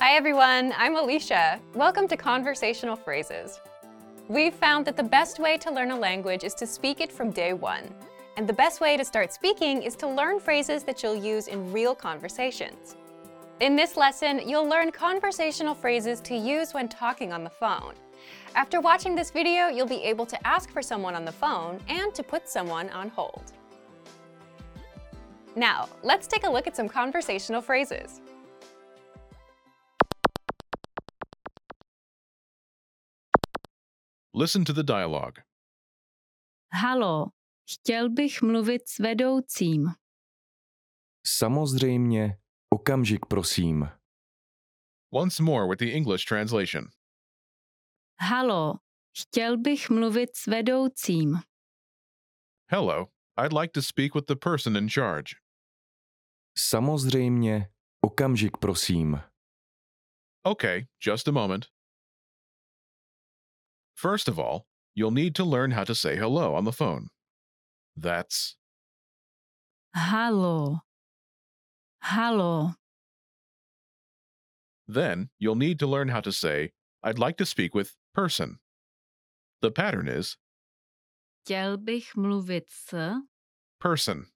Hi everyone, I'm Alicia. Welcome to Conversational Phrases. We've found that the best way to learn a language is to speak it from day one. And the best way to start speaking is to learn phrases that you'll use in real conversations. In this lesson, you'll learn conversational phrases to use when talking on the phone. After watching this video, you'll be able to ask for someone on the phone and to put someone on hold. Now, let's take a look at some conversational phrases. Listen to the dialogue. Halo, chtěl bych mluvit s vedoucím. Samozřejmě, okamžik prosím. Once more with the English translation. Halo, chtěl bych mluvit s vedoucím. Hello, I'd like to speak with the person in charge. Samozřejmě, okamžik prosím. Okay, just a moment. First of all, you'll need to learn how to say hello on the phone. That's Hello. Halo. then you'll need to learn how to say, I'd like to speak with person. The pattern is Chtěl bych mluvit s. person.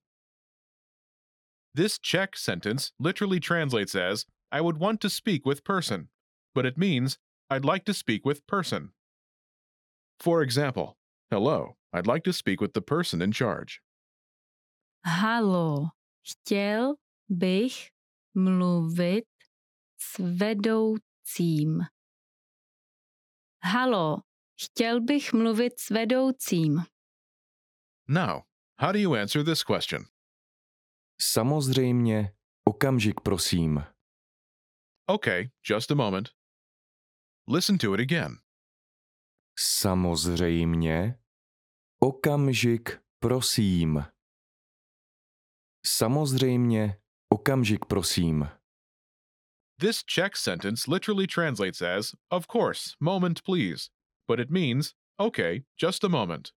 This Czech sentence literally translates as, I would want to speak with person, but it means, I'd like to speak with person. For example, hello, I'd like to speak with the person in charge. Halo. Chtěl bych mluvit s vedoucím. Halo. Chtěl bych mluvit s vedoucím. Now, how do you answer this question? Samozřejmě, okamžik prosím. Okay, just a moment. Listen to it again. Samozřejmě, okamžik prosím. Samozřejmě, okamžik prosím. This Czech sentence literally translates as, of course, moment please, but it means, okay, just a moment.